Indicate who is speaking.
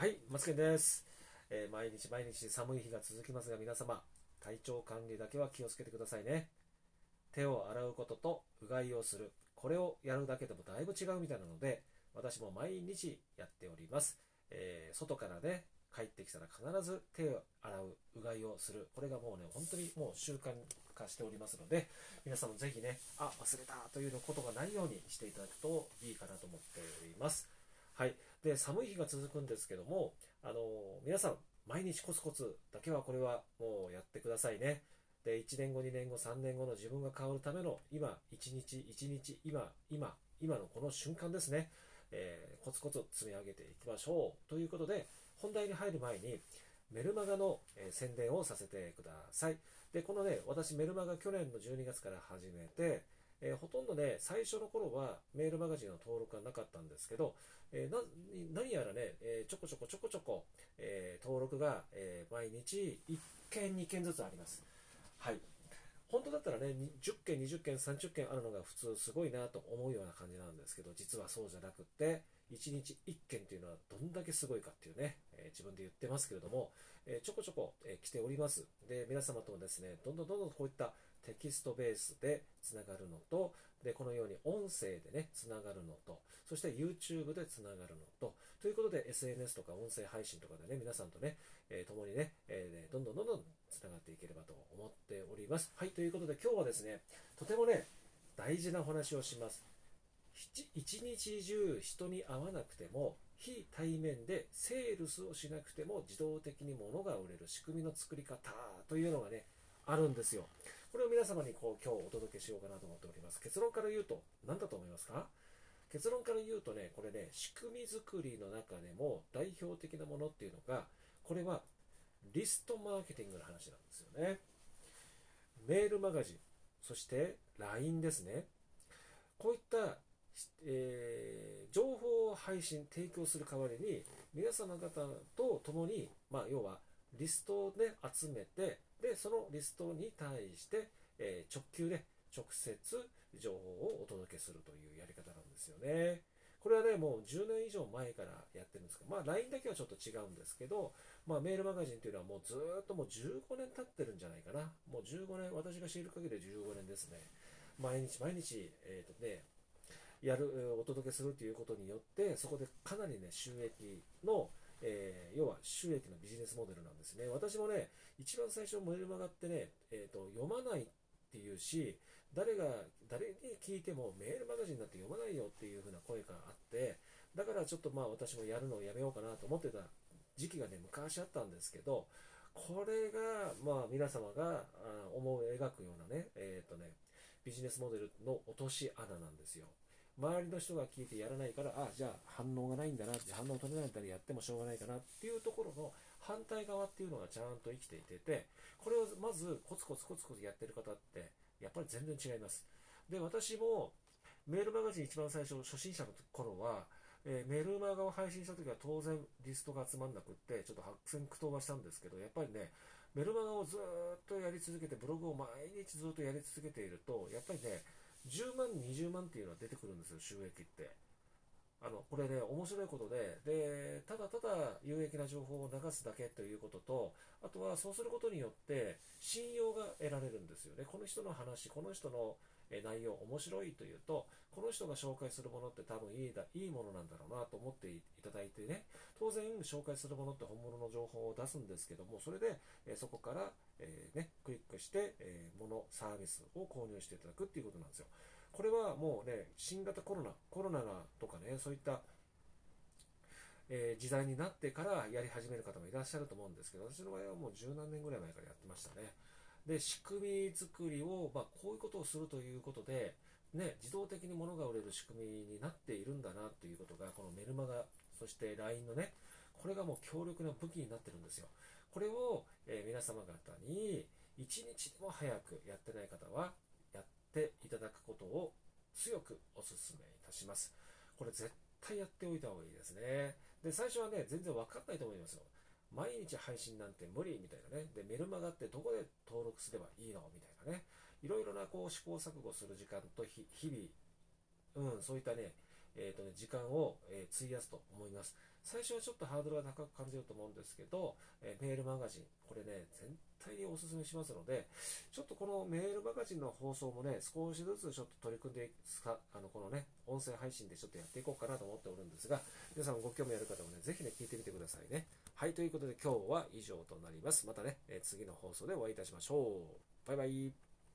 Speaker 1: はい、マツケンです、えー毎日毎日寒い日が続きますが皆様、体調管理だけは気をつけてくださいね。手を洗うこととうがいをする。これをやるだけでもだいぶ違うみたいなので、私も毎日やっております。えー外からね、帰ってきたら必ず手を洗う、うがいをする。これがもうね、本当にもう習慣化しておりますので、皆さんもぜひね、あ、忘れたということがないようにしていただくといいかなと思っております。はい。で、寒い日が続くんですけども、あの皆さん、毎日コツコツだけはこれはもうやってくださいね。で、1年後、2年後、3年後の自分が変わるための今、1日1日、今、今、今のこの瞬間ですね。えーコツコツ積み上げていきましょう。ということで、本題に入る前に、メルマガの、えー宣伝をさせてください。で、このね、私メルマガ去年の12月から始めて、えーほとんどね、最初の頃はメールマガジンの登録がなかったんですけど、えーな何やらね、えーちょこちょこちょこちょこ、えー登録が、えー毎日1件2件ずつあります。はい。本当だったらね、10件、20件、30件あるのが普通すごいなと思うような感じなんですけど、実はそうじゃなくって、1日1件というのはどんだけすごいかっていうね、えー自分で言ってますけれども、えーちょこちょこ、えー来ております。で、皆様ともですね、どんどんどんどんこういったテキストベースでつながるのと、で、このように音声でね、つながるのと、そして YouTube でつながるのと、ということで SNS とか音声配信とかでね、皆さんとね、えー共にね、えーどんどんどんどんつながっていければと思っております。はい、ということで今日はですね、とてもね、大事なお話をします。一日中人に会わなくても、非対面でセールスをしなくても自動的に物が売れる仕組みの作り方というのがね、あるんですよ。これを皆様にこう今日お届けしようかなと思っております。結論から言うと何だと思いますか？結論から言うとね、これね、仕組み作りの中でも代表的なものっていうのが、これはリストマーケティングの話なんですよね。メールマガジン、そして LINE ですね。こういった、配信、提供する代わりに、皆様方と共に、まあ、要はリストを、ね、集めて、で、そのリストに対して、えー直球で直接情報をお届けするというやり方なんですよね。これはね、もう10年以上前からやってるんですけど、まあ LINE だけはちょっと違うんですけど、まあメールマガジンというのはもうずっともう15年経ってるんじゃないかな。もう15年、私が知る限りで15年ですね。毎日毎日、えっ、とね、やる、お届けするということによって、そこでかなりね、収益の、えー要は収益のビジネスモデルなんですね。私もね、一番最初メールマガってね、えーと、読まないっていうし、誰が、誰に聞いてもメールマガジンなんて読まないよっていう風な声があって、だからちょっとまあ私もやるのをやめようかなと思ってた時期がね、昔あったんですけど、これが、まあ皆様が思う描くようなね、えっ、とね、ビジネスモデルの落とし穴なんですよ。周りの人が聞いてやらないから、あ、じゃあ反応がないんだなって、反応取れないんだらやってもしょうがないかなっていうところの反対側っていうのがちゃんと生きていてて、これをまずコツコツコツコツやってる方って、やっぱり全然違います。で、私もメールマガジン一番最初、初心者の頃は、えーメールマガを配信した時は当然リストが集まんなくって、ちょっと白線苦闘はしたんですけど、やっぱりね、メルマガをずっとやり続けて、ブログを毎日ずっとやり続けていると、やっぱりね、10万、20万っていうのは出てくるんですよ、収益って。あの、これね、面白いことで、で、ただただ有益な情報を流すだけということと、あとはそうすることによって信用が得られるんですよね。この人の話、この人の内容面白いというと、この人が紹介するものって多分いいだいいものなんだろうなと思っていただいてね、当然紹介するものって本物の情報を出すんですけども、それで、えそこから、えーね、クリックして、えー物、サービスを購入していただくっていうことなんですよ。これはもうね、新型コロナ、コロナがね、そういった、えー時代になってからやり始める方もいらっしゃると思うんですけど、私の場合はもう十何年ぐらい前からやってましたね。で、仕組み作りを、まあ、こういうことをするということで、ね、自動的に物が売れる仕組みになっているんだなということが、このメルマガ、そして LINE のね、これがもう強力な武器になってるんですよ。これを、えー皆様方に一日でも早くやってない方はやっていただくことを強くお勧めいたします。これ絶対やっておいた方がいいですね。で、最初はね、全然わかんないと思いますよ。毎日配信なんて無理みたいなね。で、メルマガってどこで登録すればいいのみたいなね。いろいろなこう試行錯誤する時間と日々、うん、そういったね、えーとね、時間を、えー、費やすと思います。最初はちょっとハードルが高く感じると思うんですけど、えー、メールマガジン、これね、全体にお勧めしますので、ちょっとこのメールマガジンの放送もね、少しずつちょっと取り組んでいくか、あの、このね、音声配信でちょっとやっていこうかなと思っておるんですが、皆さんご興味ある方もね、ぜひね、聞いてみてくださいね。はい、ということで今日は以上となります。またね、えー、次の放送でお会いいたしましょう。バイバイ。